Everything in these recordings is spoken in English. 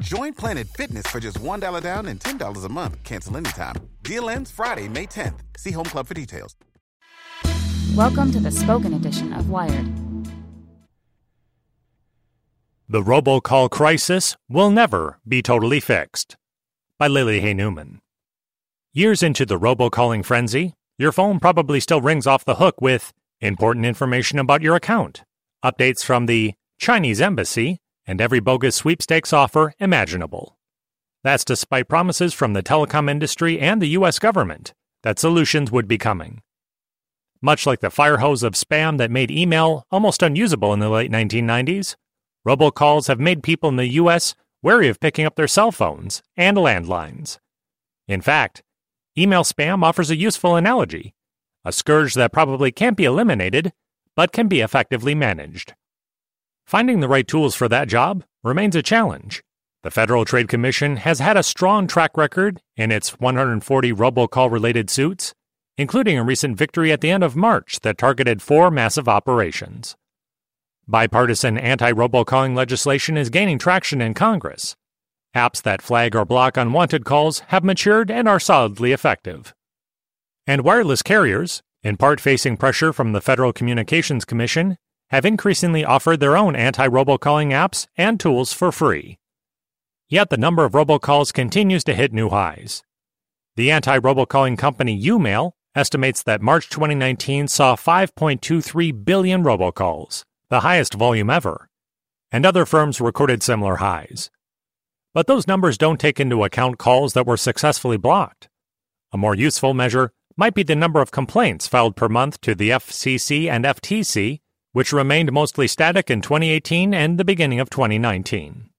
Join Planet Fitness for just $1 down and $10 a month. Cancel anytime. Deal ends Friday, May 10th. See Home Club for details. Welcome to the spoken edition of Wired. The robocall crisis will never be totally fixed. By Lily Hay Newman. Years into the robocalling frenzy, your phone probably still rings off the hook with important information about your account, updates from the Chinese embassy, and every bogus sweepstakes offer imaginable. That's despite promises from the telecom industry and the US government that solutions would be coming. Much like the fire hose of spam that made email almost unusable in the late 1990s, robocalls have made people in the US wary of picking up their cell phones and landlines. In fact, email spam offers a useful analogy, a scourge that probably can't be eliminated, but can be effectively managed. Finding the right tools for that job remains a challenge. The Federal Trade Commission has had a strong track record in its 140 robocall related suits, including a recent victory at the end of March that targeted four massive operations. Bipartisan anti robocalling legislation is gaining traction in Congress. Apps that flag or block unwanted calls have matured and are solidly effective. And wireless carriers, in part facing pressure from the Federal Communications Commission, have increasingly offered their own anti robocalling apps and tools for free. Yet the number of robocalls continues to hit new highs. The anti robocalling company YouMail estimates that March 2019 saw 5.23 billion robocalls, the highest volume ever, and other firms recorded similar highs. But those numbers don't take into account calls that were successfully blocked. A more useful measure might be the number of complaints filed per month to the FCC and FTC, which remained mostly static in 2018 and the beginning of 2019.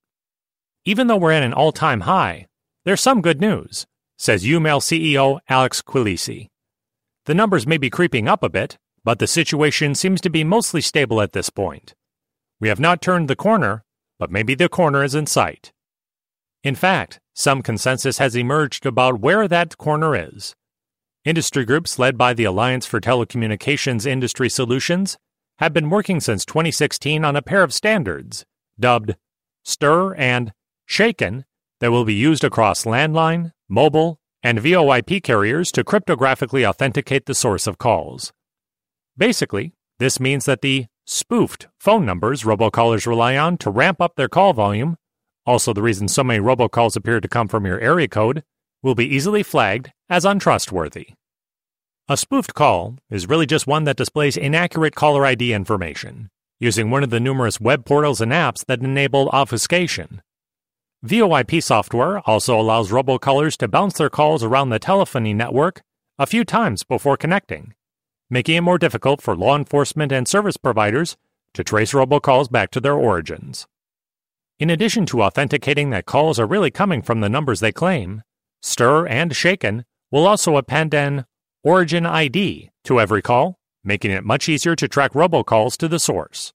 Even though we're at an all time high, there's some good news, says YouMail CEO Alex Quilici. The numbers may be creeping up a bit, but the situation seems to be mostly stable at this point. We have not turned the corner, but maybe the corner is in sight. In fact, some consensus has emerged about where that corner is. Industry groups led by the Alliance for Telecommunications Industry Solutions have been working since 2016 on a pair of standards, dubbed STIR and SHAKEN, that will be used across landline, mobile, and VoIP carriers to cryptographically authenticate the source of calls. Basically, this means that the spoofed phone numbers robocallers rely on to ramp up their call volume, also the reason so many robocalls appear to come from your area code, will be easily flagged as untrustworthy. A spoofed call is really just one that displays inaccurate caller ID information, using one of the numerous web portals and apps that enable obfuscation. VoIP software also allows robocallers to bounce their calls around the telephony network a few times before connecting, making it more difficult for law enforcement and service providers to trace robocalls back to their origins. In addition to authenticating that calls are really coming from the numbers they claim, Stir and Shaken will also append an Origin ID to every call, making it much easier to track robocalls to the source.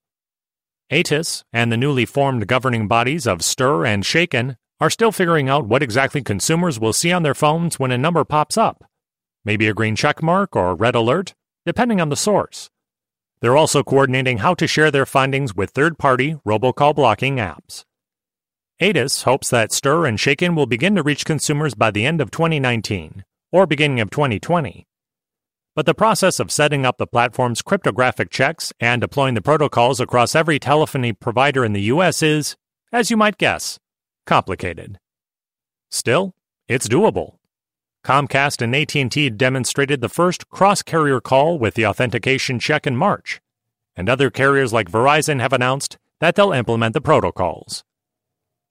ATIS and the newly formed governing bodies of Stir and Shaken are still figuring out what exactly consumers will see on their phones when a number pops up. Maybe a green check mark or red alert, depending on the source. They're also coordinating how to share their findings with third party robocall blocking apps. ATIS hopes that Stir and Shaken will begin to reach consumers by the end of 2019 or beginning of 2020. But the process of setting up the platform's cryptographic checks and deploying the protocols across every telephony provider in the US is, as you might guess, complicated. Still, it's doable. Comcast and AT&T demonstrated the first cross-carrier call with the authentication check in March, and other carriers like Verizon have announced that they'll implement the protocols.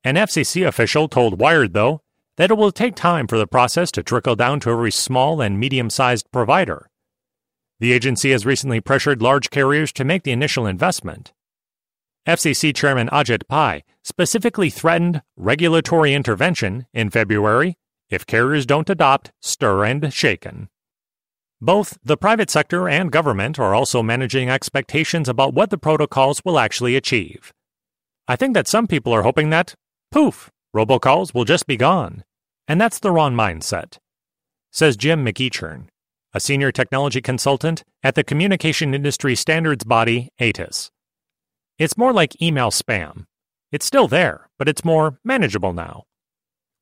An FCC official told Wired, though, that it will take time for the process to trickle down to every small and medium sized provider. The agency has recently pressured large carriers to make the initial investment. FCC Chairman Ajit Pai specifically threatened regulatory intervention in February if carriers don't adopt stir and shaken. Both the private sector and government are also managing expectations about what the protocols will actually achieve. I think that some people are hoping that, poof, robocalls will just be gone. And that's the wrong mindset, says Jim McEachern, a senior technology consultant at the communication industry standards body ATIS. It's more like email spam. It's still there, but it's more manageable now.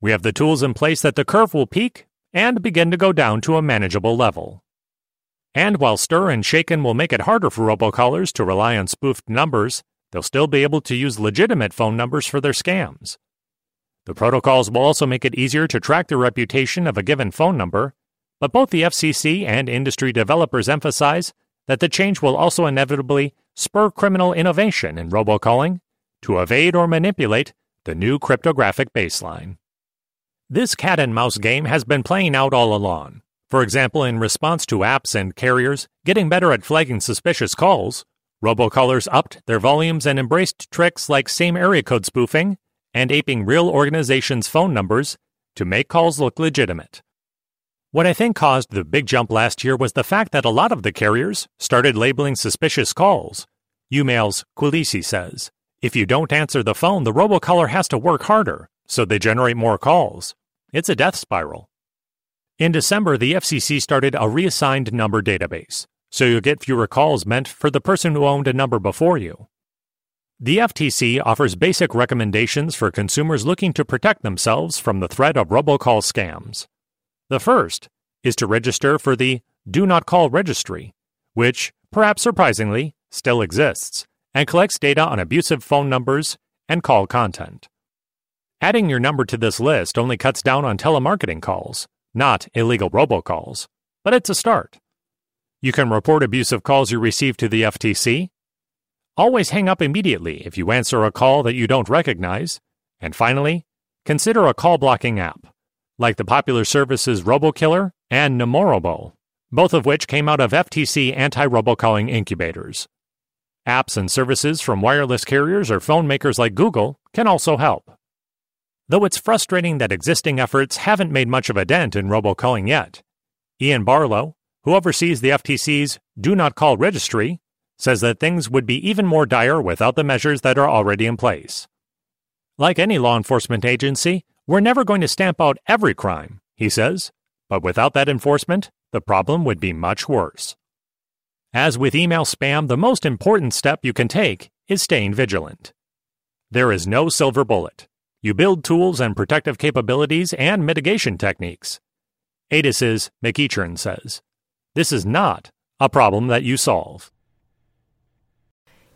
We have the tools in place that the curve will peak and begin to go down to a manageable level. And while Stir and Shaken will make it harder for robocallers to rely on spoofed numbers, they'll still be able to use legitimate phone numbers for their scams. The protocols will also make it easier to track the reputation of a given phone number, but both the FCC and industry developers emphasize that the change will also inevitably spur criminal innovation in robocalling to evade or manipulate the new cryptographic baseline. This cat and mouse game has been playing out all along. For example, in response to apps and carriers getting better at flagging suspicious calls, robocallers upped their volumes and embraced tricks like same area code spoofing and aping real organizations' phone numbers to make calls look legitimate. What I think caused the big jump last year was the fact that a lot of the carriers started labeling suspicious calls. YouMail's Quilici says, if you don't answer the phone, the robocaller has to work harder so they generate more calls. It's a death spiral. In December, the FCC started a reassigned number database, so you'll get fewer calls meant for the person who owned a number before you. The FTC offers basic recommendations for consumers looking to protect themselves from the threat of robocall scams. The first is to register for the Do Not Call Registry, which, perhaps surprisingly, still exists and collects data on abusive phone numbers and call content. Adding your number to this list only cuts down on telemarketing calls, not illegal robocalls, but it's a start. You can report abusive calls you receive to the FTC. Always hang up immediately if you answer a call that you don't recognize. And finally, consider a call blocking app, like the popular services RoboKiller and Nomorobo, both of which came out of FTC anti robocalling incubators. Apps and services from wireless carriers or phone makers like Google can also help. Though it's frustrating that existing efforts haven't made much of a dent in robocalling yet. Ian Barlow, who oversees the FTC's Do Not Call registry, says that things would be even more dire without the measures that are already in place. Like any law enforcement agency, we're never going to stamp out every crime, he says, but without that enforcement, the problem would be much worse. As with email spam, the most important step you can take is staying vigilant. There is no silver bullet. You build tools and protective capabilities and mitigation techniques. ATIS's McEachern says, This is not a problem that you solve.